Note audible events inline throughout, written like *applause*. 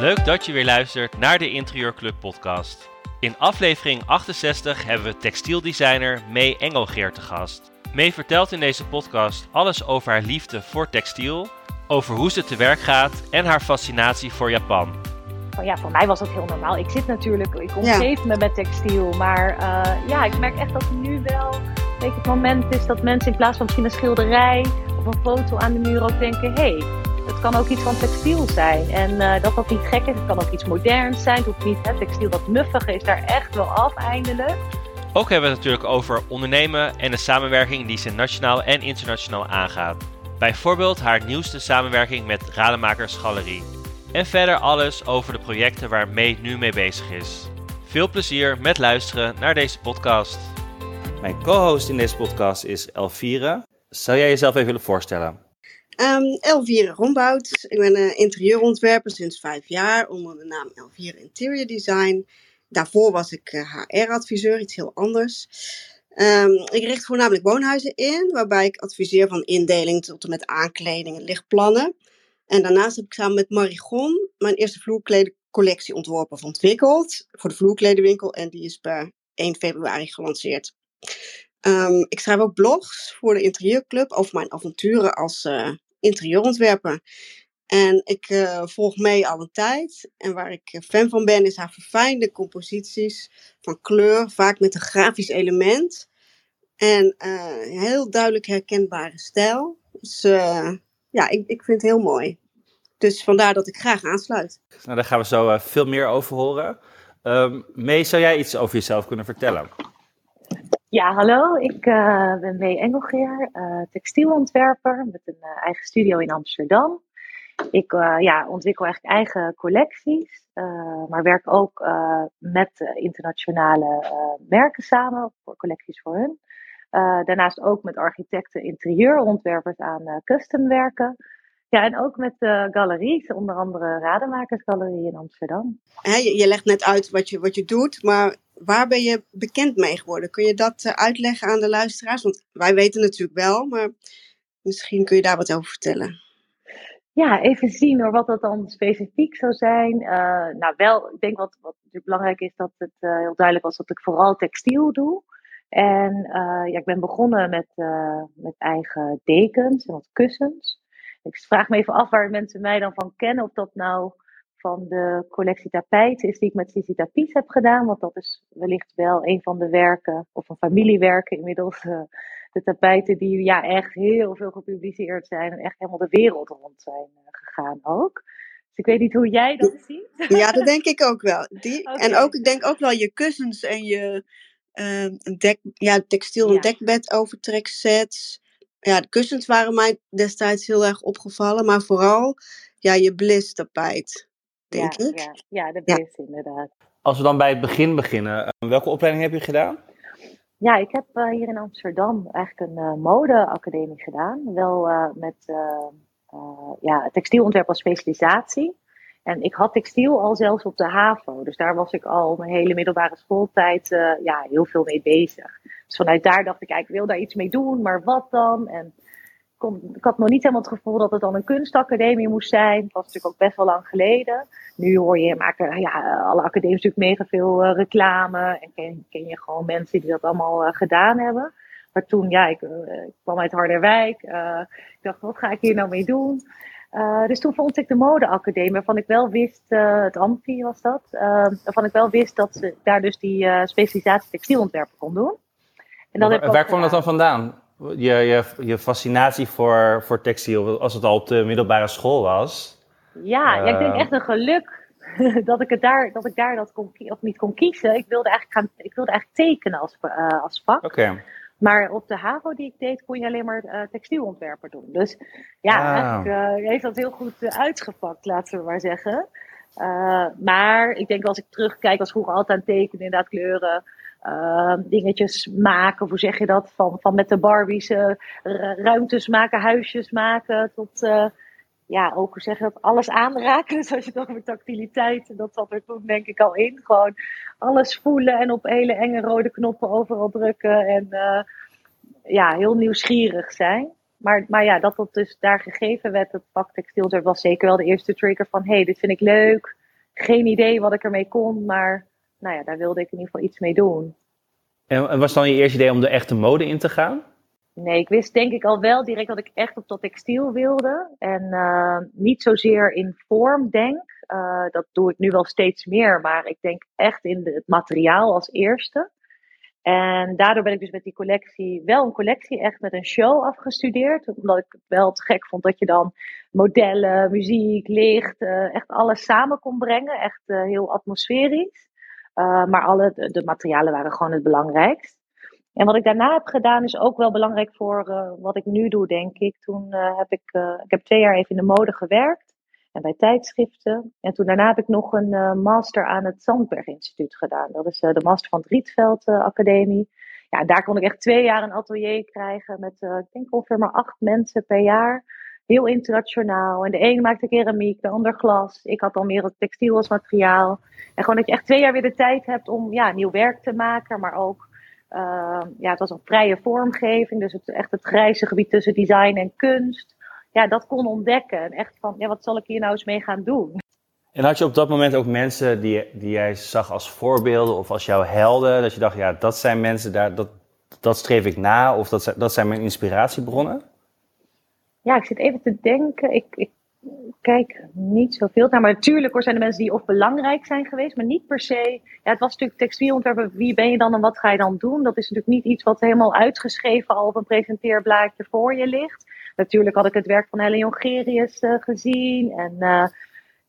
Leuk dat je weer luistert naar de Interieurclub podcast. In aflevering 68 hebben we textieldesigner May Engelgeer te gast. May vertelt in deze podcast alles over haar liefde voor textiel, over hoe ze te werk gaat en haar fascinatie voor Japan. ja, voor mij was dat heel normaal. Ik zit natuurlijk, ik omgeef me met textiel, maar uh, ja, ik merk echt dat nu wel weet, het moment is dat mensen in plaats van misschien een schilderij of een foto aan de muur ook denken: hé, hey, het kan ook iets van textiel zijn. En uh, dat dat niet gek is, het kan ook iets moderns zijn. Het hoeft niet, hè, textiel dat muffig is daar echt wel af eindelijk. Ook hebben we het natuurlijk over ondernemen en de samenwerking die ze nationaal en internationaal aangaat. Bijvoorbeeld haar nieuwste samenwerking met Rademakers Galerie. En verder alles over de projecten waar May nu mee bezig is. Veel plezier met luisteren naar deze podcast. Mijn co-host in deze podcast is Elvira. Zou jij jezelf even willen voorstellen? Um, Elvire Rombout. Ik ben een interieurontwerper sinds vijf jaar onder de naam Elvire Interior Design. Daarvoor was ik HR-adviseur, eh, iets heel anders. Um, ik richt voornamelijk woonhuizen in, waarbij ik adviseer van indeling tot en met aankleding en lichtplannen. En daarnaast heb ik samen met Marigon mijn eerste vloerkledencollectie ontworpen of ontwikkeld voor de vloerkledenwinkel. En die is per 1 februari gelanceerd. Um, ik schrijf ook blogs voor de Interieurclub over mijn avonturen als uh, interieurontwerper. En ik uh, volg mee al een tijd. En waar ik fan van ben, is haar verfijnde composities van kleur, vaak met een grafisch element. En uh, heel duidelijk herkenbare stijl. Dus ja, ik, ik vind het heel mooi. Dus vandaar dat ik graag aansluit. Nou, daar gaan we zo veel meer over horen. Um, Mee, zou jij iets over jezelf kunnen vertellen? Ja, hallo. Ik uh, ben May Engelgeer, uh, textielontwerper met een uh, eigen studio in Amsterdam. Ik ja, ontwikkel eigenlijk eigen collecties, maar werk ook met internationale merken samen, voor collecties voor hun. daarnaast ook met architecten, interieurontwerpers aan customwerken. Ja, en ook met galeries, onder andere Rademakersgalerie in Amsterdam. je, je legt net uit wat je, wat je doet, maar waar ben je bekend mee geworden? Kun je dat uh, uitleggen aan de luisteraars? Want wij weten natuurlijk wel, maar misschien kun je daar wat over vertellen. Ja, even zien hoor, wat dat dan specifiek zou zijn. Uh, nou, wel, ik denk wat, wat belangrijk is, dat het uh, heel duidelijk was dat ik vooral textiel doe. En ja, ik ben begonnen met, met eigen dekens en wat kussens. Ik vraag me even af waar mensen mij dan van kennen, of dat nou van de collectie tapijten is die ik met Sisi Tapies heb gedaan. Want dat is wellicht wel een van de werken, of een familiewerken inmiddels. Uh, de tapijten die ja, echt heel veel gepubliceerd zijn en echt helemaal de wereld rond zijn uh, gegaan ook. Dus ik weet niet hoe jij dat ziet. *laughs* Ja, dat denk ik ook wel. Die, *laughs* okay. En ook, ik denk ook wel je kussens en je uh, dek, ja, textiel- ja. dekbed overtreksets. Ja, de kussens waren mij destijds heel erg opgevallen, maar vooral ja, je bliss tapijt denk ja, ik. Ja, ja de best inderdaad. Als we dan bij het begin beginnen, uh, welke opleiding heb je gedaan? Ja, ik heb uh, hier in Amsterdam eigenlijk een uh, modeacademie gedaan. Wel met ja, textielontwerp als specialisatie. En ik had textiel al zelfs op de HAVO. Dus daar was ik al mijn hele middelbare schooltijd ja, heel veel mee bezig. Dus vanuit daar dacht ik, ik wil daar iets mee doen, maar wat dan? En kon, ik had nog niet helemaal het gevoel dat het dan een kunstacademie moest zijn. Dat was natuurlijk ook best wel lang geleden. Nu hoor je, maken ja, alle academies natuurlijk mega veel uh, reclame. En ken, ken, je gewoon mensen die dat allemaal uh, gedaan hebben. Maar toen, ja, ik, uh, ik kwam uit Harderwijk. ik dacht, wat ga ik hier nou mee doen? dus toen vond ik de modeacademie, waarvan ik wel wist, het Amfi was dat, waarvan ik wel wist dat ze daar dus die specialisatie textielontwerpen kon doen. En dan waar, waar kwam dat dan vandaan? Je, je, je fascinatie voor, voor textiel, als het al op de middelbare school was. Ja, ja ik denk eh, echt een geluk *laughs* dat ik, het daar, dat ik daar dat kon, of niet kon kiezen. Ik wilde eigenlijk, gaan, ik wilde eigenlijk tekenen als, uh, als vak. Oké. Maar op de HAVO die ik deed, kon je alleen maar uh, textielontwerper doen. Dus ja, ah. eigenlijk heeft dat heel goed uitgepakt, laten we maar zeggen. maar ik denk als ik terugkijk, was vroeger altijd aan tekenen, inderdaad kleuren. Uh, dingetjes maken, hoe zeg je dat? Van, van met de Barbies uh, ruimtes maken, huisjes maken, tot uh, ja, ook hoe zeg je dat? Alles aanraken. *laughs* Dus als je het over tactiliteit, dat zat er toen denk ik al in. Gewoon alles voelen en op hele enge rode knoppen overal drukken en ja, heel nieuwsgierig zijn. Maar, maar ja, dat dat dus daar gegeven werd, dat was zeker wel de eerste trigger van hé, hey, dit vind ik leuk. geen idee wat ik ermee kon, maar nou ja, daar wilde ik in ieder geval iets mee doen. En was dan je eerste idee om de echte mode in te gaan? Nee, ik wist denk ik al wel direct dat ik echt op dat textiel wilde. En uh, niet zozeer in vorm denk. Uh, dat doe ik nu wel steeds meer. Maar ik denk echt in de, het materiaal als eerste. En daardoor ben ik dus met die collectie, wel een collectie, echt met een show afgestudeerd. Omdat ik het wel te gek vond dat je dan modellen, muziek, licht, uh, echt alles samen kon brengen. Echt heel atmosferisch. Maar alle de, materialen waren gewoon het belangrijkst. En wat ik daarna heb gedaan is ook wel belangrijk voor uh, wat ik nu doe, denk ik. Toen uh, heb ik, ik heb twee jaar even in de mode gewerkt en bij tijdschriften. En toen daarna heb ik nog een master aan het Zandberg Instituut gedaan. Dat is de master van het Rietveld Academie. Ja, daar kon ik echt twee jaar een atelier krijgen met, ik denk ongeveer maar acht mensen per jaar. Heel internationaal. En de ene maakte keramiek, de ander glas. Ik had dan meer het textiel als materiaal. En gewoon dat je echt twee jaar weer de tijd hebt om ja, nieuw werk te maken, maar ook uh, ja, het was een vrije vormgeving, dus het, echt het grijze gebied tussen design en kunst. Ja, dat kon ontdekken. En echt van, ja, wat zal ik hier nou eens mee gaan doen? En had je op dat moment ook mensen die, die jij zag als voorbeelden of als jouw helden? Dat je dacht, ja, dat zijn mensen, daar, dat, dat streef ik na of dat dat zijn mijn inspiratiebronnen? Ja, ik zit even te denken. Ik, ik kijk niet zoveel naar. Maar natuurlijk hoor, zijn er mensen die of belangrijk zijn geweest, maar niet per se. Ja, het was natuurlijk textielontwerper. Wie ben je dan en wat ga je dan doen? Dat is natuurlijk niet iets wat helemaal uitgeschreven al op een presenteerblaadje voor je ligt. Natuurlijk had ik het werk van Helen Jongerius uh, gezien. En uh,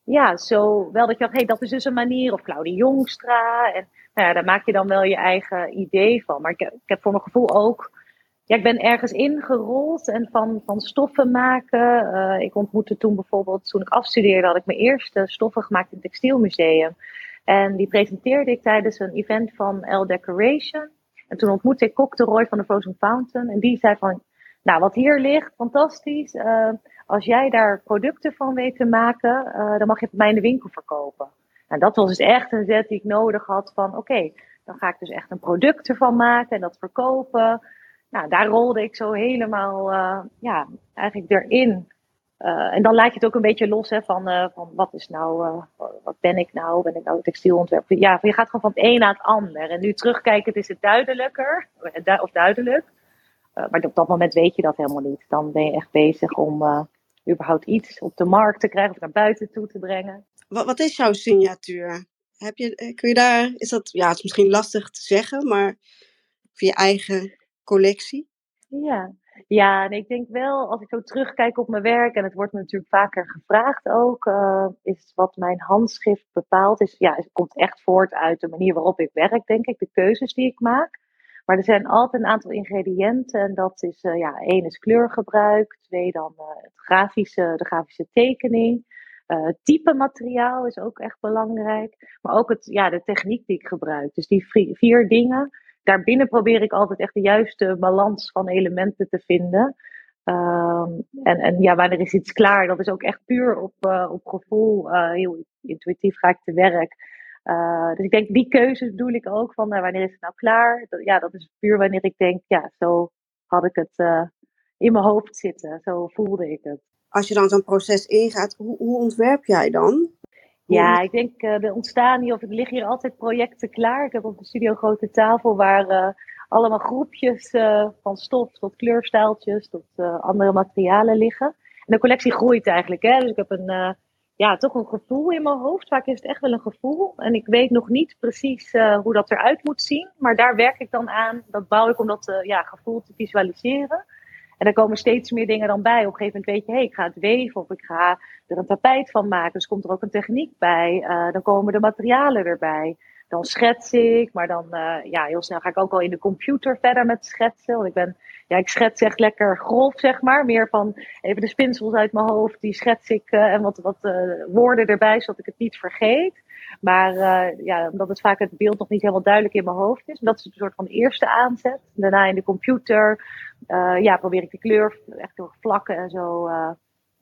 ja, zo wel dat je dacht, hey, dat is dus een manier. Of Claudie Jongstra. En nou ja, daar maak je dan wel je eigen idee van. Maar ik, ik heb voor mijn gevoel ook ik ben ergens ingerold en van, van stoffen maken. Uh, ik ontmoette toen bijvoorbeeld, toen ik afstudeerde, had ik mijn eerste stoffen gemaakt in het Textielmuseum. En die presenteerde ik tijdens een event van L Decoration. En toen ontmoette ik Kok de Roy van de Frozen Fountain. En die zei van, nou wat hier ligt, fantastisch. Uh, als jij daar producten van weet te maken, uh, dan mag je het bij mij in de winkel verkopen. En dat was dus echt een zet die ik nodig had van, oké, dan ga ik dus echt een product ervan maken en dat verkopen nou, daar rolde ik zo helemaal, uh, ja, eigenlijk erin. Uh, en dan laat je het ook een beetje los hè, van, uh, van wat is nou, wat ben ik nou? Ben ik nou textielontwerper? Ja, je gaat gewoon van het een naar het ander. En nu terugkijkend is het duidelijker, of duidelijk. maar op dat moment weet je dat helemaal niet. Dan ben je echt bezig om überhaupt iets op de markt te krijgen of naar buiten toe te brengen. Wat, wat is jouw signatuur? Heb je, kun je daar, is dat, ja, het is misschien lastig te zeggen, maar voor je eigen collectie? Ja, ja en ik denk wel, als ik zo terugkijk op mijn werk, en het wordt me natuurlijk vaker gevraagd ook, uh, is wat mijn handschrift bepaalt, is, ja, het komt echt voort uit de manier waarop ik werk, denk ik, de keuzes die ik maak. Maar er zijn altijd een aantal ingrediënten. En dat is, uh, ja, één is kleurgebruik. Twee dan uh, het grafische, de grafische tekening. Uh, type materiaal is ook echt belangrijk. Maar ook het, ja, de techniek die ik gebruik. Dus die vier dingen daarbinnen probeer ik altijd echt de juiste balans van elementen te vinden. Um, en, en ja, wanneer is iets klaar? Dat is ook echt puur op, uh, op gevoel. Uh, heel intuïtief ga ik te werk. Uh, dus ik denk, die keuze bedoel ik ook van wanneer is het nou klaar? Dat, ja, dat is puur wanneer ik denk, ja, zo had ik het in mijn hoofd zitten. Zo voelde ik het. Als je dan zo'n proces ingaat, hoe, hoe ontwerp jij dan? Ja, ik denk, uh, er ontstaan hier, of er liggen hier altijd projecten klaar. Ik heb op de studio grote tafel waar uh, allemaal groepjes uh, van stof tot kleurstijltjes tot andere materialen liggen. En de collectie groeit eigenlijk. Hè? Dus ik heb een, ja, toch een gevoel in mijn hoofd. Vaak is het echt wel een gevoel. En ik weet nog niet precies hoe dat eruit moet zien. Maar daar werk ik dan aan. Dat bouw ik om dat ja, gevoel te visualiseren. En er komen steeds meer dingen dan bij. Op een gegeven moment weet je, hé, hey, ik ga het weven of ik ga er een tapijt van maken. Dus komt er ook een techniek bij. Uh, dan komen de materialen erbij. Dan schets ik, maar dan, uh, ja, heel snel ga ik ook al in de computer verder met schetsen. Want ik ben, ja, ik schets echt lekker grof, zeg maar. Meer van even de spinsels uit mijn hoofd, die schets ik uh, en wat, wat woorden erbij, zodat ik het niet vergeet. Maar uh, ja, omdat het vaak het beeld nog niet helemaal duidelijk in mijn hoofd is. Dat is een soort van eerste aanzet. Daarna in de computer uh, ja, probeer ik de kleur echt door vlakken en zo uh,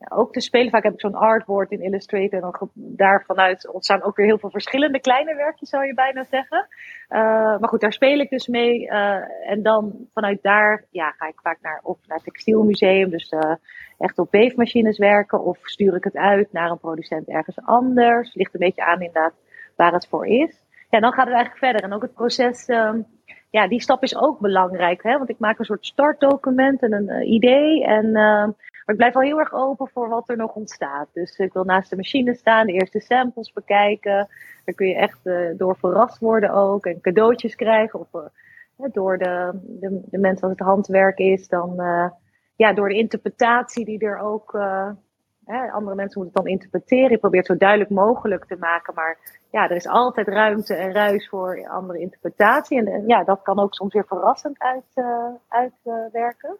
ook te spelen. Vaak heb ik zo'n artboard in Illustrator. En dan daar vanuit ontstaan ook weer heel veel verschillende kleine werkjes, zou je bijna zeggen. Uh, maar goed, daar speel ik dus mee. Uh, en dan vanuit daar ja, ga ik vaak naar, of naar het textielmuseum. Dus uh, echt op weefmachines werken. Of stuur ik het uit naar een producent ergens anders. Ligt een beetje aan inderdaad waar het voor is. Ja, dan gaat het eigenlijk verder. En ook het proces, um, ja, die stap is ook belangrijk. Hè? Want ik maak een soort startdocument en een idee. En maar ik blijf wel heel erg open voor wat er nog ontstaat. Dus ik wil naast de machine staan, de eerste samples bekijken. Daar kun je echt uh, door verrast worden ook. En cadeautjes krijgen. Of uh, door de, de, de, mensen als het handwerk is. Dan uh, ja, door de interpretatie die er ook. Andere mensen moeten het dan interpreteren. Je probeert zo duidelijk mogelijk te maken. Maar ja, er is altijd ruimte en ruis voor andere interpretatie. En, en ja, dat kan ook soms weer verrassend uit, uitwerken.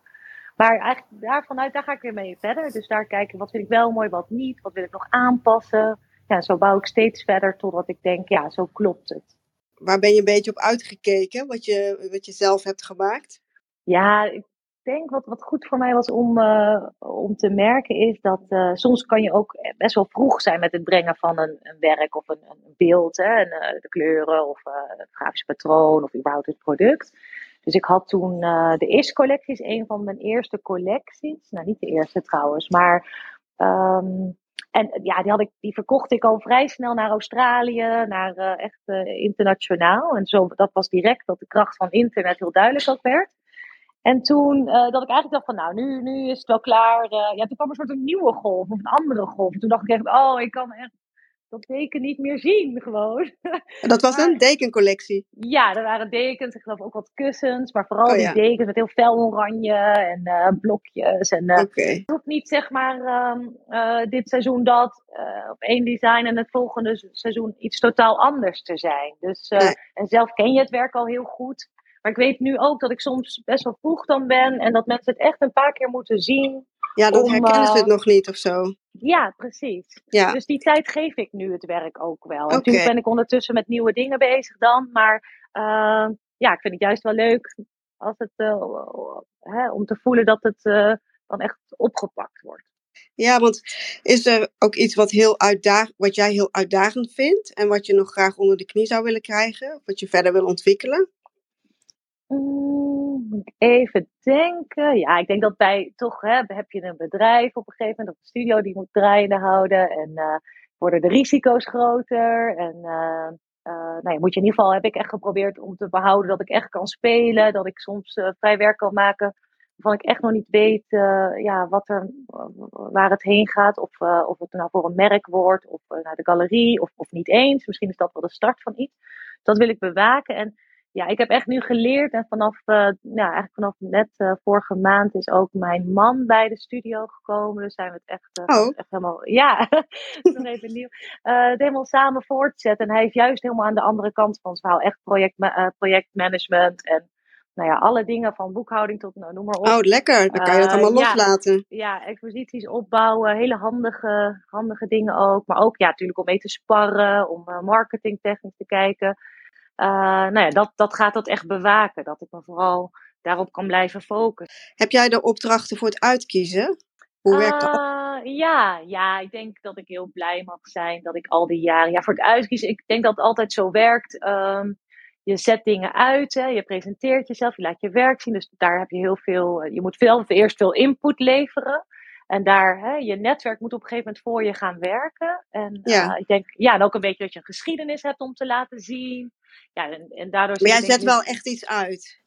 Maar eigenlijk daarvanuit, daar ga ik weer mee verder. Dus daar kijken, wat vind ik wel mooi, wat niet. Wat wil ik nog aanpassen. Ja, zo bouw ik steeds verder totdat ik denk, ja, zo klopt het. Waar ben je een beetje op uitgekeken, wat je, wat je zelf hebt gemaakt? Ja, ik denk wat, wat goed voor mij was om, uh, om te merken is dat uh, soms kan je ook best wel vroeg zijn met het brengen van een, een werk of een, een beeld. Hè, en, uh, de kleuren of het grafische patroon of überhaupt het product. Dus ik had toen uh, de eerste collectie, een van mijn eerste collecties. Nou, niet de eerste trouwens, maar. Um, en ja, die, had ik, die verkocht ik al vrij snel naar Australië, naar uh, echt uh, internationaal. En zo, dat was direct dat de kracht van internet heel duidelijk ook werd. En toen dat ik eigenlijk dacht van nou, nu, nu is het wel klaar. ja, toen kwam een soort een nieuwe golf of een andere golf. En toen dacht ik echt, oh, ik kan echt dat deken niet meer zien, gewoon. En dat was een dekencollectie? Ja, er waren dekens, ik geloof ook wat kussens, maar vooral oh, die dekens met heel fel oranje en uh, blokjes. En uh, okay. ook niet zeg maar uh, dit seizoen dat op één design en het volgende seizoen iets totaal anders te zijn. Dus, nee. En zelf ken je het werk al heel goed. Maar ik weet nu ook dat ik soms best wel vroeg dan ben en dat mensen het echt een paar keer moeten zien ja, dan herkennen ze het nog niet of zo. Ja, precies. Ja. Dus die tijd geef ik nu het werk ook wel. Okay. Natuurlijk ben ik ondertussen met nieuwe dingen bezig dan. Maar uh, ja, ik vind het juist wel leuk als het, uh, hè, om te voelen dat het uh, dan echt opgepakt wordt. Ja, want is er ook iets wat, heel uitdag wat jij heel uitdagend vindt en wat je nog graag onder de knie zou willen krijgen? Of wat je verder wil ontwikkelen? Mm, even denken. Ja, ik denk dat bij toch hè, heb je een bedrijf op een gegeven moment, of een studio die moet draaiende houden. En uh, worden de risico's groter. En uh, uh, nou ja, moet je in ieder geval heb ik echt geprobeerd om te behouden dat ik echt kan spelen. Dat ik soms vrij werk kan maken waarvan ik echt nog niet weet ja, wat er, waar het heen gaat. Of, of het nou voor een merk wordt, of naar de galerie, of, of niet eens. Misschien is dat wel de start van iets. Dat wil ik bewaken. En ja, ik heb echt nu geleerd en vanaf, uh, ja, eigenlijk vanaf net uh, vorige maand is ook mijn man bij de studio gekomen. Dus zijn we het echt, uh, oh. echt helemaal, ja, *laughs* nog even nieuw, het helemaal samen voortzetten. En hij is juist helemaal aan de andere kant van het verhaal. Echt project, projectmanagement en nou ja, alle dingen van boekhouding tot nou, noem maar op. Oh, lekker. Dan kan je dat allemaal loslaten. Ja, ja, exposities opbouwen. Hele handige, handige dingen ook. Maar ook ja, natuurlijk om mee te sparren, om marketingtechnisch te kijken. Uh, nou ja, dat, dat gaat dat echt bewaken. Dat ik me vooral daarop kan blijven focussen. Heb jij de opdrachten voor het uitkiezen? Hoe werkt dat? Uh, ja, ja, ik denk dat ik heel blij mag zijn dat ik al die jaren. Ja, voor het uitkiezen, ik denk dat het altijd zo werkt. Um, je zet dingen uit, hè, je presenteert jezelf, je laat je werk zien. Dus daar heb je heel veel. Je moet veel, eerst veel input leveren. En daar, hè, je netwerk moet op een gegeven moment voor je gaan werken. En ja. Uh, ik denk, ja, en ook een beetje dat je een geschiedenis hebt om te laten zien. Ja, en, en daardoor maar jij zet wel echt iets uit.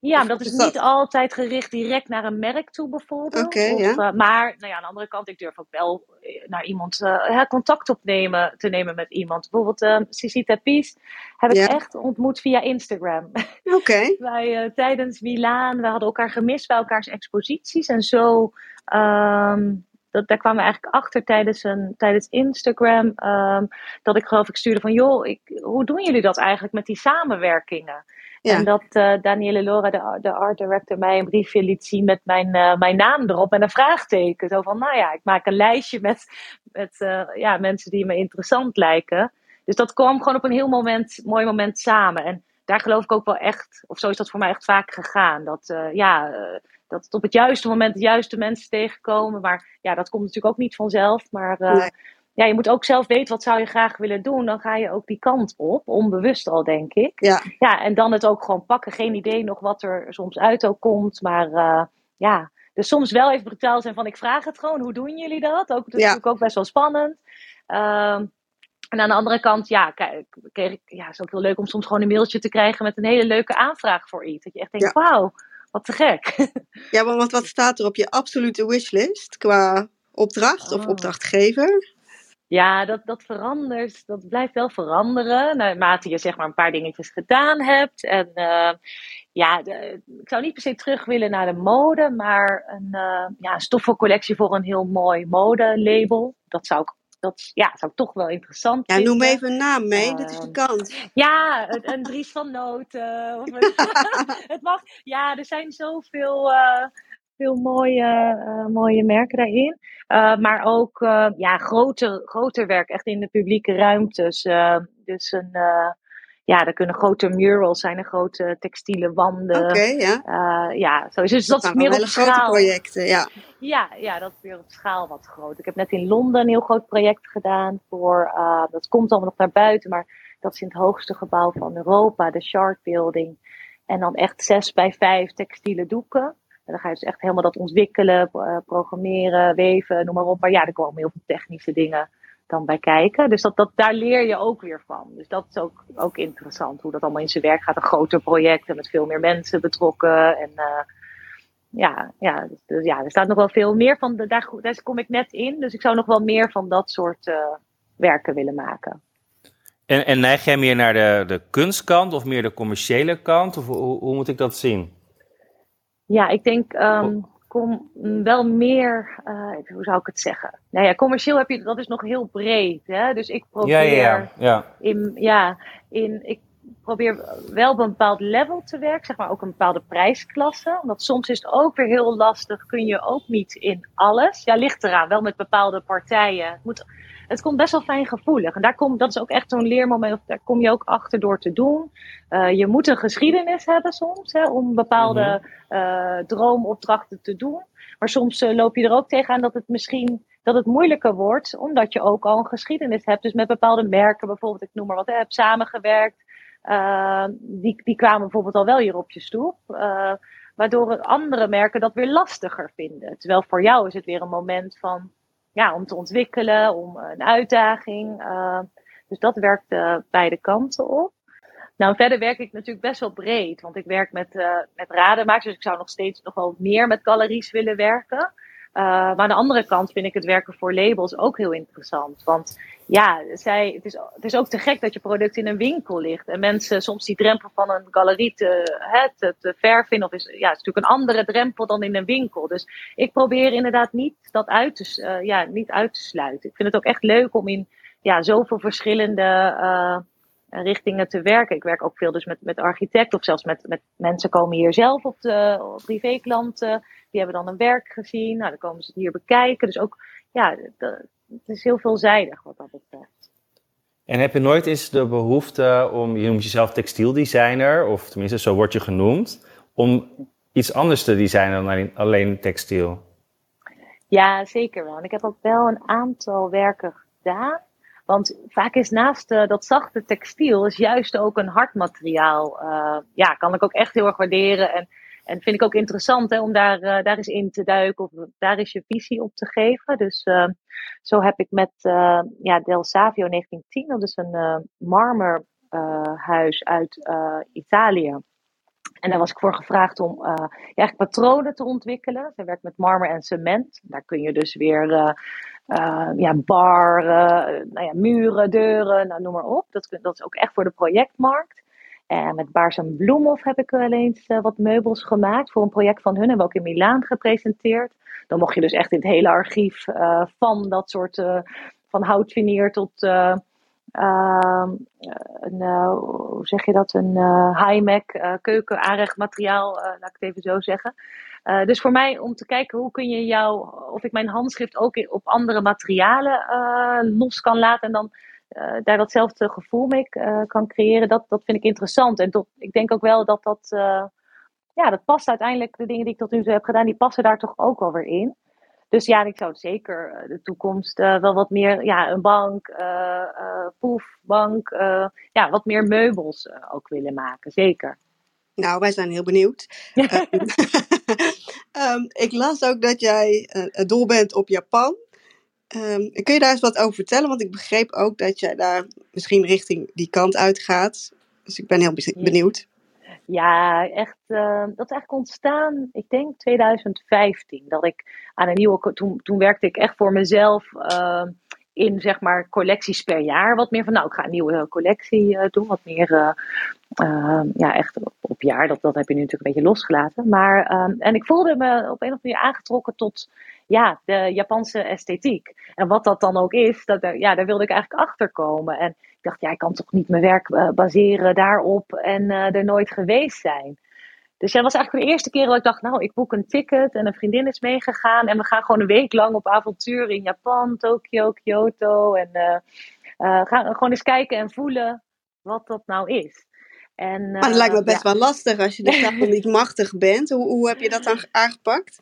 Ja, maar dat is niet altijd gericht direct naar een merk toe bijvoorbeeld. Okay, of, ja. uh, maar nou ja, aan de andere kant, ik durf ook wel eh, naar iemand uh, contact opnemen te nemen met iemand. Bijvoorbeeld uh, Cici Tapis heb ik echt ontmoet via Instagram. *laughs* Oké. Okay. Wij tijdens Milaan, we hadden elkaar gemist bij elkaars exposities. En zo um, dat, daar kwamen we eigenlijk achter tijdens, een, tijdens Instagram. Um, dat ik geloof ik stuurde van, joh, ik, hoe doen jullie dat eigenlijk met die samenwerkingen? Ja. En dat uh, Daniele Lora, de, de art director, mij een briefje liet zien met mijn, uh, mijn naam erop en een vraagteken. Zo van, nou ja, ik maak een lijstje met, met uh, ja, mensen die me interessant lijken. Dus dat kwam gewoon op een heel moment, mooi moment samen. En daar geloof ik ook wel echt, of zo is dat voor mij echt vaak gegaan. Dat ja, dat het op het juiste moment de juiste mensen tegenkomen. Maar ja, dat komt natuurlijk ook niet vanzelf. Maar ja, je moet ook zelf weten wat zou je graag willen doen. Dan ga je ook die kant op, onbewust al, denk ik. Ja. ja en dan het ook gewoon pakken. Geen idee nog wat er soms uit ook komt. Maar ja, dus soms wel even brutaal zijn van ik vraag het gewoon. Hoe doen jullie dat? Ook, dat is natuurlijk ook best wel spannend. Ehm, en aan de andere kant, ja, kijk, kreeg ik, ja, is ook heel leuk om soms gewoon een mailtje te krijgen met een hele leuke aanvraag voor iets. Dat je echt denkt, wauw, wat te gek. Ja, want wat staat er op je absolute wishlist qua opdracht of oh. opdrachtgever? Ja, dat, dat verandert. Dat blijft wel veranderen. Naarmate je zeg maar een paar dingetjes gedaan hebt. En uh, ja, ik zou niet per se terug willen naar de mode. Maar een, uh, ja, een stoffencollectie voor een heel mooi modelabel. Dat zou ik dat ja, zou ik toch wel interessant ja, vinden. Noem even een naam mee, dat is de ehm, kans. Ja, een, een Dries van Noten. Of *laughs* het mag, ja, er zijn zoveel, uh, veel mooie, uh, mooie merken daarin. Uh, maar ook ja, groter, groter werk, echt in de publieke ruimtes. dus een ja, er kunnen grote murals zijn, en grote textiele wanden. Oké, ja. Ja, zo is dus dat is meer op schaal. grote projecten, ja. Ja, ja, dat is weer op schaal wat groot. Ik heb net in Londen een heel groot project gedaan voor, dat komt allemaal nog naar buiten, maar dat is in het hoogste gebouw van Europa, de Shard Building. En dan echt zes bij vijf textiele doeken. Dan ga je dus echt helemaal dat ontwikkelen, uh, programmeren, weven, noem maar op. Maar ja, er komen heel veel technische dingen dan bij kijken. Dus dat, dat, daar leer je ook weer van. Dus dat is ook, ook interessant, hoe dat allemaal in zijn werk gaat. Een groter project en met veel meer mensen betrokken. En uh, ja, ja, dus, dus, ja, er staat nog wel veel meer van. Daar, daar kom ik net in. Dus ik zou nog wel meer van dat soort uh, werken willen maken. En, en neig jij meer naar de, de kunstkant of meer de commerciële kant? Of hoe, hoe moet ik dat zien? Ja, ik denk um, kom wel meer, uh, hoe zou ik het zeggen? Nou ja, commercieel heb je, dat is nog heel breed. Hè? Dus ik probeer, ja, ja, ja. In, ja, in, ik probeer wel op een bepaald level te werken, zeg maar ook een bepaalde prijsklasse. Want soms is het ook weer heel lastig, kun je ook niet in alles. Ja, ligt eraan, wel met bepaalde partijen. Het moet het komt best wel fijn gevoelig. En daar komt, dat is ook echt zo'n leermoment, daar kom je ook achter door te doen. Uh, je moet een geschiedenis hebben soms, hè, om bepaalde uh, droomopdrachten te doen. Maar soms uh, loop je er ook tegenaan dat het misschien dat het moeilijker wordt, omdat je ook al een geschiedenis hebt. Dus met bepaalde merken, bijvoorbeeld, ik noem maar wat, hè, heb samengewerkt. die, die kwamen bijvoorbeeld al wel hier op je stoep. waardoor andere merken dat weer lastiger vinden. Terwijl voor jou is het weer een moment van ja, om te ontwikkelen, om een uitdaging. Uh, dus dat werkt beide kanten op. Nou, verder werk ik natuurlijk best wel breed, want ik werk met, uh, met radenmakers, dus ik zou nog steeds nog wel meer met galeries willen werken. Maar aan de andere kant vind ik het werken voor labels ook heel interessant. Want ja, zij, het, is, het is ook te gek dat je product in een winkel ligt. En mensen soms die drempel van een galerie te, hè, te, ver vinden. Of is, ja, het is natuurlijk een andere drempel dan in een winkel. Dus ik probeer inderdaad niet dat uit te, uh, ja, niet uit te sluiten. Ik vind het ook echt leuk om in ja, zoveel verschillende uh, richtingen te werken. Ik werk ook veel dus met, met architecten of zelfs met, met mensen komen hier zelf op de op privéklanten. Die hebben dan een werk gezien. Nou, dan komen ze het hier bekijken. Dus ook, ja, het is heel veelzijdig wat dat betreft. En heb je nooit eens de behoefte om, je noemt jezelf textieldesigner, of tenminste zo word je genoemd, om iets anders te designen dan alleen textiel? Ja, zeker wel. En ik heb ook wel een aantal werken gedaan. Want vaak is naast uh, dat zachte textiel is juist ook een hard materiaal. Uh, ja, kan ik ook echt heel erg waarderen. En en vind ik ook interessant hè, om daar, uh, daar eens in te duiken of daar eens je visie op te geven. Dus uh, zo heb ik met uh, ja, Del Savio 1910, dat is een marmerhuis uit Italië. En daar was ik voor gevraagd om ja, eigenlijk patronen te ontwikkelen. Zij werkt met marmer en cement. Daar kun je dus weer ja, bar, nou ja, muren, deuren, nou, noem maar op. Dat, dat is ook echt voor de projectmarkt. En met Baars en Bloemhof heb ik wel eens uh, wat meubels gemaakt voor een project van hun. Hebben we ook in Milaan gepresenteerd. Dan mocht je dus echt in het hele archief uh, van dat soort, uh, van houtvinier tot een, hoe zeg je dat, een high-mac keuken aanrechtmateriaal, laat ik het even zo zeggen. dus voor mij om te kijken hoe kun je jou, of ik mijn handschrift ook op andere materialen los kan laten en dan uh, daar datzelfde gevoel mee uh, kan creëren, dat, dat vind ik interessant. En tot, ik denk ook wel dat dat, uh, ja, dat past uiteindelijk, de dingen die ik tot nu toe heb gedaan, die passen daar toch ook wel weer in. Dus ja, ik zou zeker eh, de toekomst wel wat meer, ja, een bank, poefbank, ja, wat meer meubels ook willen maken, zeker. Nou, wij zijn heel benieuwd. um, *laughs* *laughs* ik las ook dat jij dol bent op Japan. Um, kun je daar eens wat over vertellen? Want ik begreep ook dat jij daar misschien richting die kant uitgaat. Dus ik ben heel benieuwd. Ja, echt. Uh, dat is eigenlijk ontstaan, ik denk 2015. Dat ik aan een nieuwe. Toen, toen werkte ik echt voor mezelf. Uh, in zeg maar collecties per jaar. Wat meer van, nou, ik ga een nieuwe collectie uh, doen. Wat meer, ja, echt op, op, jaar. Dat, dat heb je nu natuurlijk een beetje losgelaten. Maar, ehm, en ik voelde me op een of andere manier aangetrokken tot ja, de Japanse esthetiek. En wat dat dan ook is, dat, ja, daar wilde ik eigenlijk achter komen. En ik dacht, ja, ik kan toch niet mijn werk uh, baseren daarop en uh, er nooit geweest zijn. Dus dat was eigenlijk de eerste keer dat ik dacht, nou, ik boek een ticket en een vriendin is meegegaan. En we gaan gewoon een week lang op avontuur in Japan, Tokio, Kyoto. En uh, gaan gewoon eens kijken en voelen wat dat nou is. En, maar het lijkt me best ja. wel lastig als je de taal *laughs* niet machtig bent. Hoe, hoe heb je dat dan aangepakt?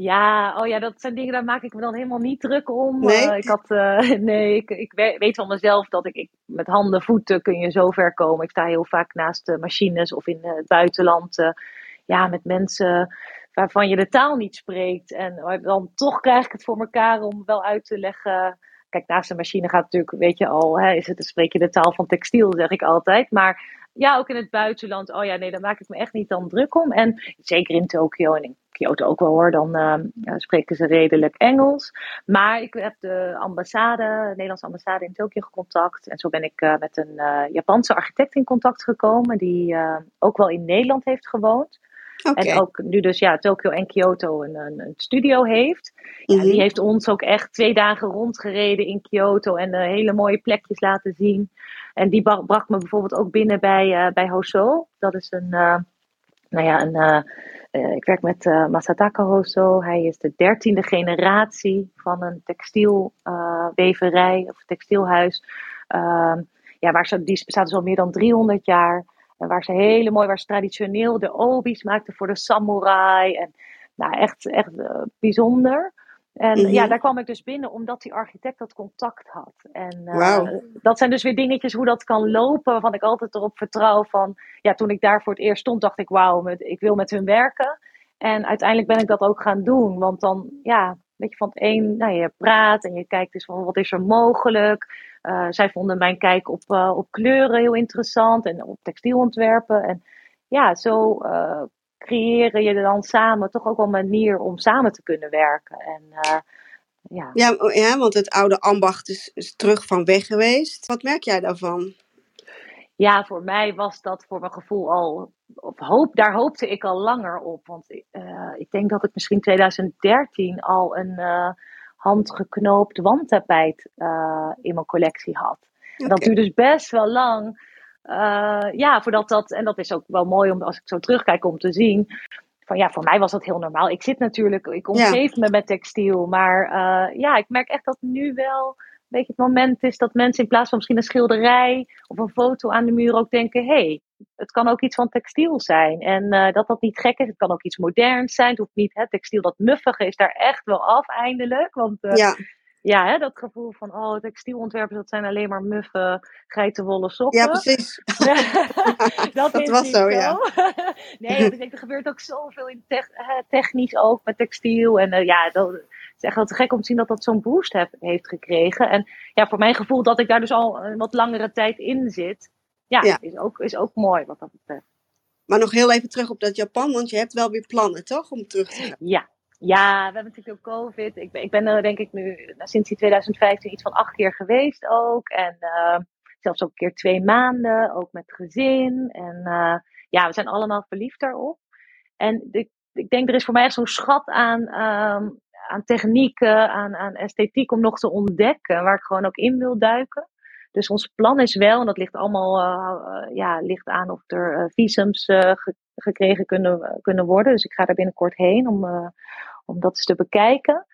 Ja, oh ja, dat zijn dingen, daar maak ik me dan helemaal niet druk om. Nee, uh, ik, had, uh, *laughs* nee ik, ik weet van mezelf dat ik, ik, met handen, voeten kun je zo ver komen. Ik sta heel vaak naast de machines of in het buitenland. Ja, met mensen waarvan je de taal niet spreekt. En dan toch krijg ik het voor elkaar om wel uit te leggen. Kijk, naast de machine gaat natuurlijk, weet je al, hè, is het, spreek je de taal van textiel, zeg ik altijd. Maar ja, ook in het buitenland. Oh ja, nee, daar maak ik me echt niet dan druk om. En zeker in Tokio en in Kyoto ook wel hoor, dan uh, spreken ze redelijk Engels. Maar ik heb de ambassade, de Nederlandse ambassade in Tokio gecontact. En zo ben ik uh, met een uh, Japanse architect in contact gekomen, die ook wel in Nederland heeft gewoond. Okay. En ook nu dus ja, Tokio en Kyoto een, een, een studio heeft. Ja, mm -hmm. Die heeft ons ook echt twee dagen rondgereden in Kyoto en hele mooie plekjes laten zien. En die bracht me bijvoorbeeld ook binnen bij, uh, bij Hoso. Dat is een, uh, nou ja, een, ik werk met Masataka Hoso. Hij is de dertiende generatie van een textielweverij of textielhuis. Ehm, ja, waar ze, die bestaat dus al meer dan 300 jaar. En waar ze hele mooi, waar ze traditioneel de obi's maakten voor de samurai. En nou, echt, echt bijzonder. En mm-hmm. ja, daar kwam ik dus binnen omdat die architect dat contact had. En uh, wow. dat zijn dus weer dingetjes hoe dat kan lopen, waarvan ik altijd erop vertrouw van, ja, toen ik daar voor het eerst stond, dacht ik, wauw, ik wil met hun werken. En uiteindelijk ben ik dat ook gaan doen, want dan, ja, weet je, van het een, nou, je praat en je kijkt dus van, wat is er mogelijk? Uh, zij vonden mijn kijk op, uh, op kleuren heel interessant en op textielontwerpen. En ja, zo creëren je dan samen toch ook wel een manier om samen te kunnen werken. En, uh, ja. Ja, ja, want het oude ambacht is, is, terug van weg geweest. Wat merk jij daarvan? Ja, voor mij was dat voor mijn gevoel al. Op hoop, daar hoopte ik al langer op. Want uh, ik denk dat ik misschien 2013 al een uh, handgeknoopt wandtapijt in mijn collectie had. Okay. Dat duurde dus best wel lang uh, ja, voordat dat, en dat is ook wel mooi om als ik zo terugkijk om te zien. Van ja, voor mij was dat heel normaal. Ik zit natuurlijk, ik omgeef ja. me met textiel. Maar uh, ja, ik merk echt dat nu wel een beetje het moment is dat mensen in plaats van misschien een schilderij of een foto aan de muur ook denken: hé, hey, het kan ook iets van textiel zijn. En uh, dat dat niet gek is, het kan ook iets moderns zijn. Het hoeft niet, hè, textiel dat muffige is daar echt wel af eindelijk. Want uh, ja ja, hè, dat gevoel van, oh, textielontwerpers, dat zijn alleen maar muffe, geitenwolle sokken. Ja, precies. *laughs* dat, dat was zo, ja. *laughs* nee, ik denk, er gebeurt ook zoveel in te technisch ook met textiel. En uh, ja, dat is echt wel te gek om te zien dat dat zo'n boost heeft gekregen. En ja, voor mijn gevoel dat ik daar dus al een wat langere tijd in zit, ja, ja. Is, ook, is ook mooi wat dat betreft. Maar nog heel even terug op dat Japan, want je hebt wel weer plannen, toch? Om terug te gaan. Ja, ja, we hebben natuurlijk ook COVID. Ik ben, ik ben er denk ik nu sinds die 2015 iets van acht keer geweest ook. En uh, zelfs ook een keer twee maanden, ook met gezin. En uh, ja, we zijn allemaal verliefd daarop. En ik, ik denk, er is voor mij echt zo'n schat aan, um, aan technieken, aan, aan esthetiek om nog te ontdekken. Waar ik gewoon ook in wil duiken. Dus ons plan is wel, en dat ligt allemaal uh, ja, ligt aan of er visums ge gekregen kunnen, kunnen worden. Dus ik ga daar binnenkort heen om, om dat eens te bekijken.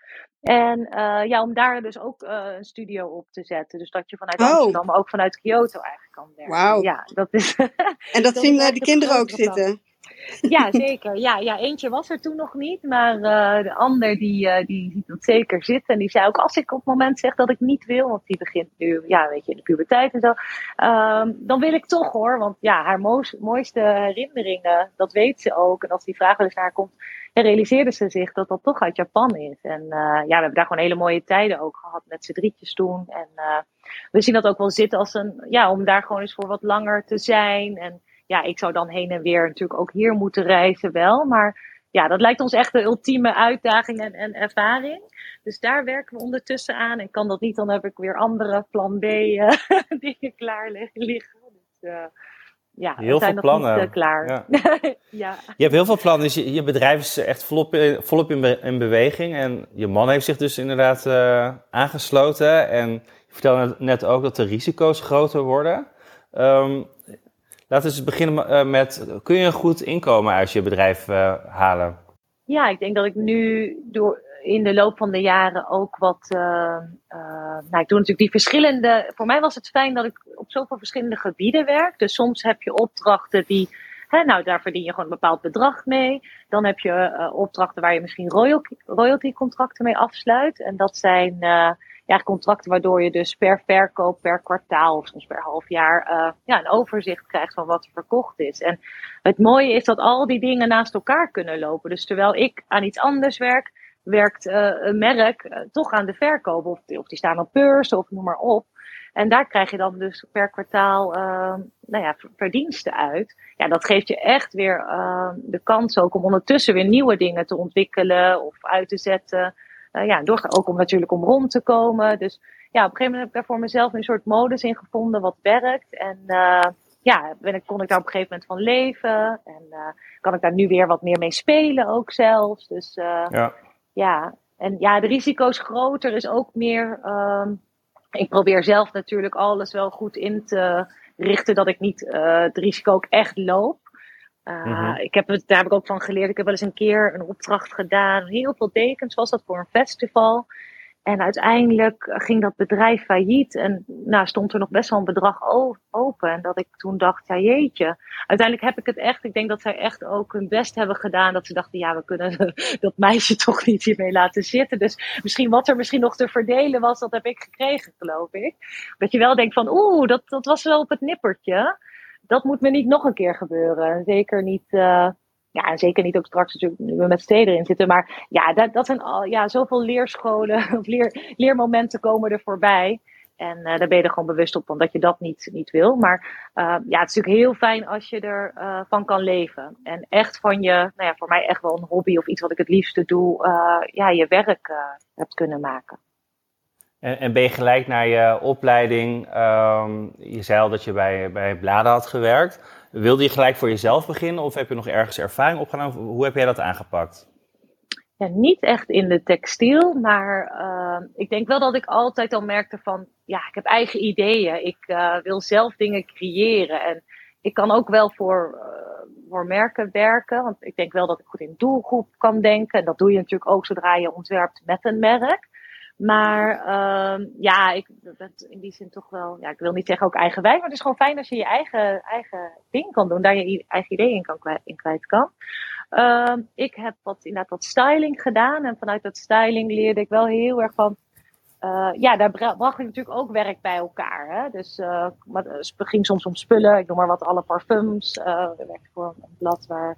En uh, ja, om daar dus ook uh, een studio op te zetten. Dus dat je vanuit oh. Amsterdam, maar ook vanuit Kyoto eigenlijk kan werken. Wauw. Ja, dat is. en dat, *laughs* dat zien de kinderen ook zitten. Ja, zeker. Ja, ja, eentje was er toen nog niet, maar uh, de ander die, uh, die ziet dat zeker zitten. En die zei ook, als ik op het moment zeg dat ik niet wil, want die begint nu, ja, weet je, in de puberteit en zo, um, dan wil ik toch hoor. Want ja, haar mooiste, herinneringen, dat weet ze ook. En als die vraag wel eens naar komt, realiseerde ze zich dat dat toch uit Japan is. En uh, ja, we hebben daar gewoon hele mooie tijden ook gehad met z'n drietjes toen. En we zien dat ook wel zitten als een, ja, om daar gewoon eens voor wat langer te zijn. En ja, ik zou dan heen en weer natuurlijk ook hier moeten reizen wel. Maar ja, dat lijkt ons echt de ultieme uitdaging en, en ervaring. Dus daar werken we ondertussen aan. En kan dat niet, dan heb ik weer andere plan B *laughs* uh, dingen klaar liggen. Dus, uh, ja, heel veel plannen. Niet, uh, klaar. Ja. *laughs* ja. Je hebt heel veel plannen. Dus je, je bedrijf is echt volop, in, volop in, be in, beweging. En je man heeft zich dus inderdaad aangesloten. En je vertelde net ook dat de risico's groter worden. Um, Laten we eens beginnen uh, met, kun je een goed inkomen uit je bedrijf uh, halen? Ja, ik denk dat ik nu door in de loop van de jaren ook wat. Uh, nou, ik doe natuurlijk die verschillende. Voor mij was het fijn dat ik op zoveel verschillende gebieden werk. Dus soms heb je opdrachten die. Hè, nou, daar verdien je gewoon een bepaald bedrag mee. Dan heb je opdrachten waar je misschien royalty, royalty contracten mee afsluit. En dat zijn ja, contracten waardoor je dus per verkoop, per kwartaal of soms per half jaar uh, ja, een overzicht krijgt van wat er verkocht is. En het mooie is dat al die dingen naast elkaar kunnen lopen. Dus terwijl ik aan iets anders werk, werkt uh, een merk uh, toch aan de verkoop. Of, of die staan op beurs of noem maar op. En daar krijg je dan dus per kwartaal nou ja, verdiensten uit. Ja, dat geeft je echt weer de kans ook om ondertussen weer nieuwe dingen te ontwikkelen of uit te zetten. Uh, ja, door, ook om natuurlijk om rond te komen. Dus ja, op een gegeven moment heb ik daar voor mezelf een soort modus in gevonden wat werkt. En uh, ja, ben ik, kon ik daar op een gegeven moment van leven. En uh, kan ik daar nu weer wat meer mee spelen ook zelfs. Dus ja. ja. En ja, de risico's groter is ook meer. Um, ik probeer zelf natuurlijk alles wel goed in te richten dat ik niet het risico ook echt loop. Uh, mm-hmm. ik heb het, daar heb ik ook van geleerd. Ik heb wel eens een keer een opdracht gedaan. Heel veel dekens was dat voor een festival. En uiteindelijk ging dat bedrijf failliet. En nou, stond er nog best wel een bedrag open. En dat ik toen dacht, ja jeetje. Uiteindelijk heb ik het echt. Ik denk dat zij echt ook hun best hebben gedaan. Dat ze dachten, ja we kunnen *laughs* dat meisje *laughs* toch niet hiermee laten zitten. Dus misschien wat er misschien nog te verdelen was, dat heb ik gekregen geloof ik. Dat je wel denkt van, oeh, dat, dat was wel op het nippertje dat moet me niet nog een keer gebeuren. Zeker niet, uh, ja, en zeker niet ook straks natuurlijk nu we met steden in zitten. Maar ja, dat, dat zijn al, ja, zoveel leerscholen *laughs* of leer, leermomenten komen er voorbij. En uh, daar ben je er gewoon bewust op, omdat je dat niet, niet wil. Maar uh, ja, het is natuurlijk heel fijn als je er uh, van kan leven. En echt van je, nou ja, voor mij echt wel een hobby of iets wat ik het liefste doe, ja, je werk hebt kunnen maken. En, en ben je gelijk naar je opleiding, um, je zei al dat je bij, bij Bladen had gewerkt. Wilde je gelijk voor jezelf beginnen of heb je nog ergens ervaring opgedaan? Hoe heb jij dat aangepakt? Ja, niet echt in de textiel, maar uh, ik denk wel dat ik altijd al merkte van, ja, ik heb eigen ideeën. Ik uh, wil zelf dingen creëren en ik kan ook wel voor, uh, voor merken werken, want ik denk wel dat ik goed in doelgroep kan denken. En dat doe je natuurlijk ook zodra je ontwerpt met een merk. Maar uh, ja, ik ben in die zin toch wel, ja, ik wil niet zeggen ook eigen wijn, maar het is gewoon fijn als je je eigen, eigen ding kan doen, daar je eigen ideeën in, kan, in kwijt kan. Uh, ik heb wat, inderdaad wat styling gedaan en vanuit dat styling leerde ik wel heel erg van, uh, ja, daar bracht ik natuurlijk ook werk bij elkaar. Hè? Dus uh, het ging soms om spullen, ik noem maar wat, alle parfums. Er werkte voor een blad waar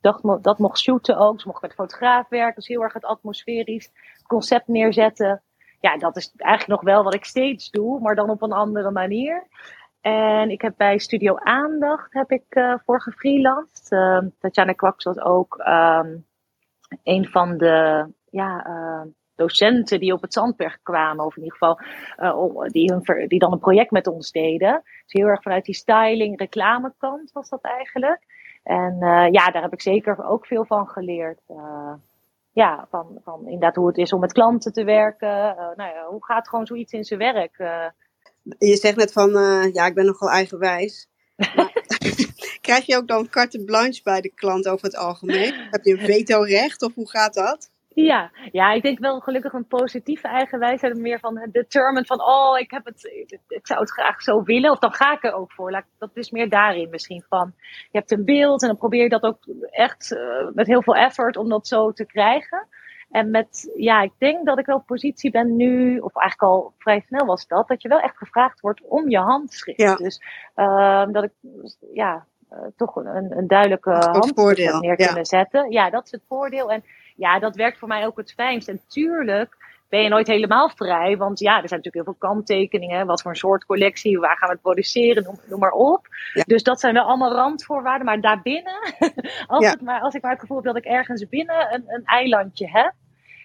dat, dat mocht shooten ook. Ze mocht met fotograaf werken, dus heel erg het atmosferisch concept neerzetten. Ja, dat is eigenlijk nog wel wat ik steeds doe, maar dan op een andere manier. En ik heb bij Studio Aandacht heb ik uh, voor gefreelanced. Uh, Tatjana Kwaks was ook um, een van de ja, uh, docenten die op het Zandberg kwamen. Of in ieder geval die, hun, die dan een project met ons deden. Dus heel erg vanuit die styling, reclamekant was dat eigenlijk. En ja, daar heb ik zeker ook veel van geleerd ja, van, van inderdaad hoe het is om met klanten te werken. Uh, nou ja, hoe gaat gewoon zoiets in zijn werk? Uh. Je zegt net van, uh, ja, ik ben nogal eigenwijs. *laughs* *laughs* krijg je ook dan carte blanche bij de klant over het algemeen? Heb je een veto-recht of hoe gaat dat? Ja, ja, ik denk wel gelukkig een positieve eigenwijsheid. Meer van determined van, oh, ik, heb het, ik, zou het graag zo willen. Of dan ga ik er ook voor. Dat is meer daarin misschien van. Je hebt een beeld en dan probeer je dat ook echt uh, met heel veel effort om dat zo te krijgen. En met, ja, ik denk dat ik wel op positie ben nu, of eigenlijk al vrij snel was dat, dat je wel echt gevraagd wordt om je handschrift. Ja. Dus uh, dat ik, ja, uh, toch een, een duidelijke handschrift neer kunnen zetten. Ja, dat is het voordeel. En ja, dat werkt voor mij ook het fijnst. En tuurlijk ben je nooit helemaal vrij. Want ja, er zijn natuurlijk heel veel kanttekeningen. Wat voor een soort collectie, waar gaan we het produceren, noem, noem maar op. Ja. Dus dat zijn wel allemaal randvoorwaarden. Maar daarbinnen, *laughs* als, Ja. het maar, als ik maar het gevoel heb dat ik ergens binnen een, een eilandje heb.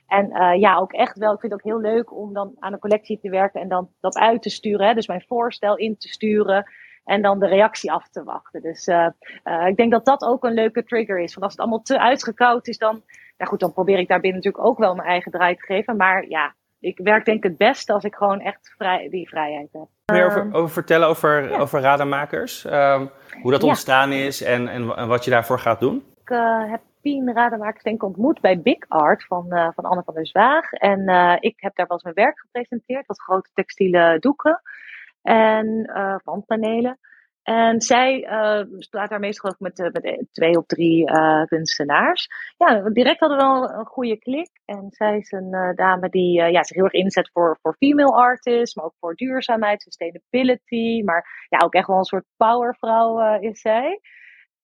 En eh, ja, ook echt wel. Ik vind het ook heel leuk om dan aan een collectie te werken en dan dat uit te sturen. Hè? Dus mijn voorstel in te sturen en dan de reactie af te wachten. Dus eh, eh, ik denk dat dat ook een leuke trigger is. Want als het allemaal te uitgekoud is, dan, nou goed, dan probeer ik daarbinnen natuurlijk ook wel mijn eigen draai te geven. Maar ja, ik werk denk ik het beste als ik gewoon echt vrij, die vrijheid heb. Meer Ehm, over, over vertellen over, ja. over rademakers? Ehm, hoe dat Ja. ontstaan is en, en, en wat je daarvoor gaat doen? Ik eh, heb tien rademakers denk ik ontmoet bij Big Art van, eh, van Anne van der Zwaag. En eh, ik heb daar wel eens mijn werk gepresenteerd, wat grote textiele doeken en eh wandpanelen. En zij eh staat daar meestal met, eh, met twee of drie eh, kunstenaars. Ja, direct hadden we wel een goede klik. En zij is een dame die ja, zich heel erg inzet voor, voor female artists, maar ook voor duurzaamheid, sustainability. Maar ja, ook echt wel een soort powervrouw is zij.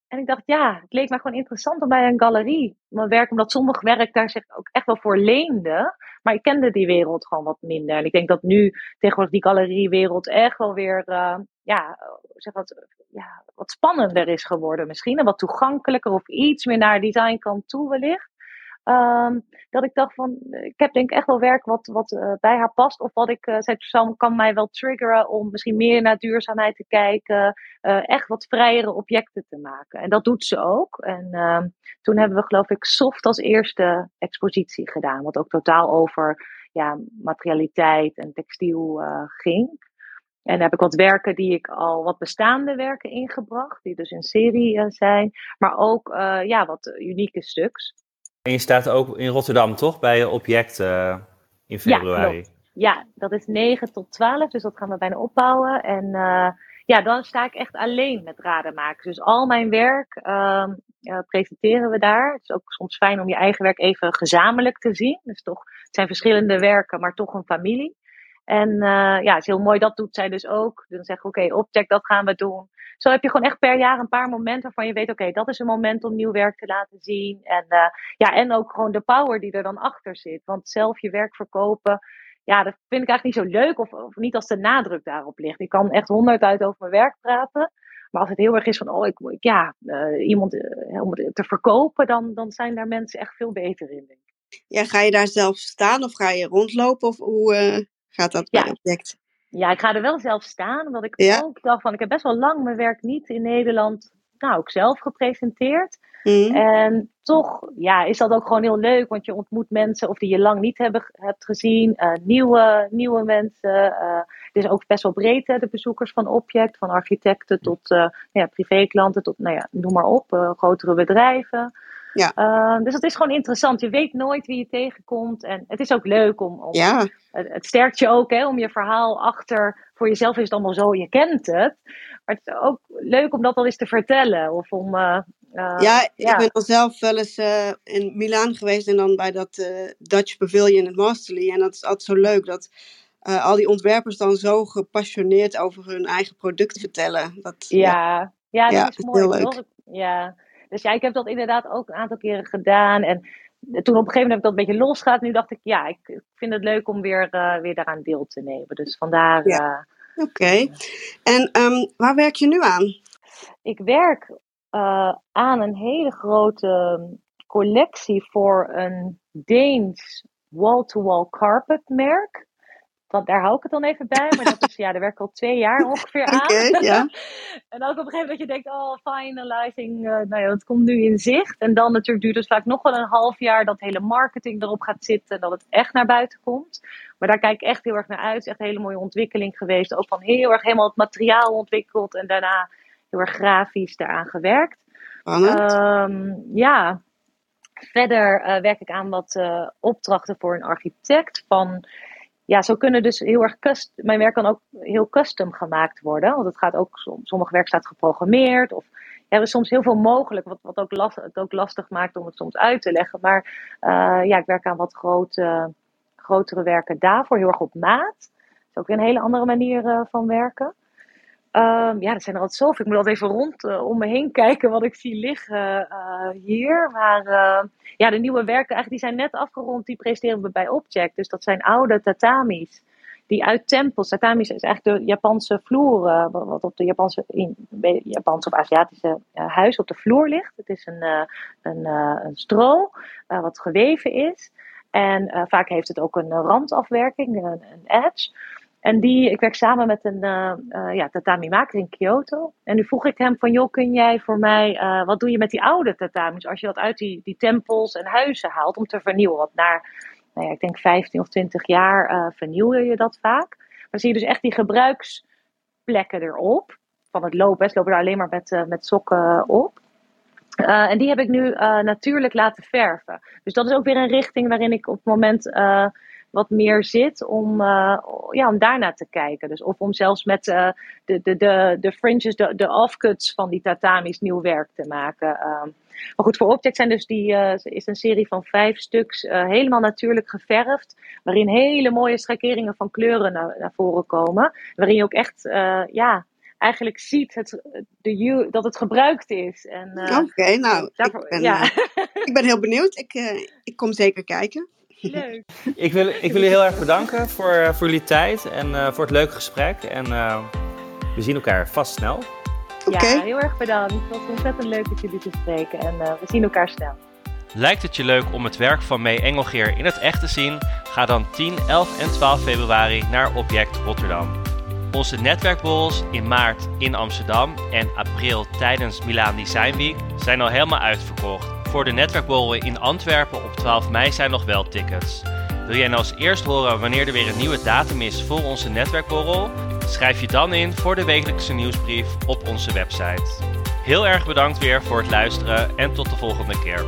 En ik dacht, ja, het leek mij gewoon interessant om bij een galerie mijn werk, omdat sommig werk daar zich ook echt wel voor leende. Maar ik kende die wereld gewoon wat minder. En ik denk dat nu tegenwoordig die galeriewereld echt wel weer, ja, zeg wat, ja, wat spannender is geworden misschien. En wat toegankelijker of iets meer naar designkant toe wellicht. Ehm, dat ik dacht van, ik heb denk ik echt wel werk wat, wat eh, bij haar past. Of wat ik, zou- kan mij wel triggeren om misschien meer naar duurzaamheid te kijken. eh, echt wat vrijere objecten te maken. En dat doet ze ook. En ehm, toen hebben we geloof ik Soft als eerste expositie gedaan. Wat ook totaal over ja, materialiteit en textiel ging. En daar heb ik wat werken die ik al, wat bestaande werken ingebracht. Die dus in serie eh, zijn. Maar ook eh, ja, wat unieke stuks. En je staat ook in Rotterdam, toch? Bij Object eh, in Ja, februari. klopt. Ja, dat is 9 tot 12, dus dat gaan we bijna opbouwen. En eh, ja, dan sta ik echt alleen met radenmakers. Dus al mijn werk ehm, eh, presenteren we daar. Het is ook soms fijn om je eigen werk even gezamenlijk te zien. Dus toch, het zijn verschillende werken, maar toch een familie. En eh, ja, het is heel mooi, dat doet zij dus ook. Dan zeggen we, oké, object, dat gaan we doen. Zo heb je gewoon echt per jaar een paar momenten waarvan je weet, oké, dat is een moment om nieuw werk te laten zien. En, eh, ja, en ook gewoon de power die er dan achter zit. Want zelf je werk verkopen, ja, dat vind ik eigenlijk niet zo leuk. Of, of niet als de nadruk daarop ligt. Ik kan echt honderdduit over mijn werk praten. Maar als het heel erg is van, oh, ik, ik- ja, eh, iemand om het te verkopen, dan, dan zijn daar mensen echt veel beter in. Ja, ga je daar zelf staan of ga je rondlopen? Of hoe gaat dat bij Ja. object? Ja, ik ga er wel zelf staan, omdat ik Ja. ook dacht van, ik heb best wel lang mijn werk niet in Nederland, nou, ook zelf gepresenteerd. Hm? En toch ja, is dat ook gewoon heel leuk, want je ontmoet mensen of die je lang niet hebben, hebt gezien, eh, nieuwe, nieuwe mensen. eh het is ook best wel breed, hè, de bezoekers van Object, van architecten tot eh ja, privéklanten, tot nou ja, noem maar op, grotere bedrijven. Ja. Eh, dus het is gewoon interessant. Je weet nooit wie je tegenkomt. En het is ook leuk om. om Ja, het, het sterkt je ook hè, om je verhaal achter. Voor jezelf is het allemaal zo, je kent het. Maar het is ook leuk om dat al eens te vertellen. Of om. eh, eh, ja, ik ben al zelf wel eens eh, in Milaan geweest en dan bij dat Dutch Pavilion in Masterly. En dat is altijd zo leuk dat al die ontwerpers dan zo gepassioneerd over hun eigen product vertellen. Dat, Ja, ja, dat Ja, is dat is mooi. heel leuk. Ja. Dus ja, ik heb dat inderdaad ook een aantal keren gedaan. En toen op een gegeven moment heb ik dat een beetje losgelaten. Nu dacht ik, ja, ik vind het leuk om weer, eh, weer daaraan deel te nemen. Dus vandaar, Ja. eh, Oké. En ehm, waar werk je nu aan? ik werk eh, aan een hele grote collectie voor een Deens wall-to-wall carpet merk. Want daar hou ik het dan even bij. Maar dat is, ja, daar werk ik al twee jaar ongeveer aan. Oké, ja. *laughs* En ook op een gegeven moment dat je denkt, oh, finalizing, eh, nou ja, dat komt nu in zicht. En dan natuurlijk duurt het vaak nog wel een half jaar dat hele marketing erop gaat zitten. En dat het echt naar buiten komt. Maar daar kijk ik echt heel erg naar uit. Het is echt een hele mooie ontwikkeling geweest. Ook van heel erg helemaal het materiaal ontwikkeld. En daarna heel erg grafisch daaraan gewerkt. Ehm, ja. Verder werk ik aan wat opdrachten voor een architect. Van, ja, zo kunnen dus heel erg custom, mijn werk kan ook heel custom gemaakt worden. Want het gaat ook, sommige werk staat geprogrammeerd. Of ja, er is soms heel veel mogelijk, wat, wat ook last, het ook lastig maakt om het soms uit te leggen. Maar ja, ik werk aan wat grote, grotere werken daarvoor, heel erg op maat. Dat is ook weer een hele andere manier van werken. Um, ja, er zijn er altijd zoveel. Ik moet altijd even rond uh, om me heen kijken wat ik zie liggen uh, hier. Maar uh, ja, de nieuwe werken, eigenlijk die zijn net afgerond. Die presenteren we bij Object. Dus dat zijn oude tatamis. Die uit tempels. Tatamis is eigenlijk de Japanse vloer. wat op de Japanse, in, Japanse of Aziatische huis op de vloer ligt. Het is een, een, een stro wat geweven is. En vaak heeft het ook een randafwerking, een, een edge. En die, ik werk samen met een uh, ja, tatami-maker in Kyoto. En nu vroeg ik hem van, joh, kun jij voor mij, uh, wat doe je met die oude tatamis? Als je dat uit die, die tempels en huizen haalt om te vernieuwen. Want na, nou ja, ik denk 15 of 20 jaar vernieuw je dat vaak. Dan zie je dus echt die gebruiksplekken erop. Van het lopen, ze lopen daar alleen maar met, met sokken op. en die heb ik nu natuurlijk laten verven. Dus dat is ook weer een richting waarin ik op het moment wat meer zit om, uh, ja, om daarna te kijken. Dus of om zelfs met uh, de, de, de, de fringes, de, de offcuts van die tatamis nieuw werk te maken. Uh, maar goed, voor Object zijn dus die, uh, is een serie van vijf stuks helemaal natuurlijk geverfd. Waarin hele mooie schakeringen van kleuren naar, naar voren komen. Waarin je ook echt, ja, eigenlijk ziet het, de, dat het gebruikt is. Oké, nou, daarvoor, ik, ben, ja. ik ben heel benieuwd. Ik, ik kom zeker kijken. Leuk. *laughs* ik, wil, ik wil jullie heel erg bedanken voor, eh, voor jullie tijd en uh, voor het leuke gesprek. En uh, we zien elkaar vast snel. Okay. Ja, heel erg bedankt. Het was ontzettend leuk dat jullie te spreken en we zien elkaar snel. Lijkt het je leuk om het werk van May Engelgeer in het echt te zien? Ga dan 10, 11 en 12 februari naar Object Rotterdam. Onze netwerkborrels in maart in Amsterdam en april tijdens Milaan Design Week zijn al helemaal uitverkocht. Voor de netwerkborrel in Antwerpen op 12 mei zijn nog wel tickets. Wil jij nou als eerst horen wanneer er weer een nieuwe datum is voor onze netwerkborrel? Schrijf je dan in voor de wekelijkse nieuwsbrief op onze website. Heel erg bedankt weer voor het luisteren en tot de volgende keer.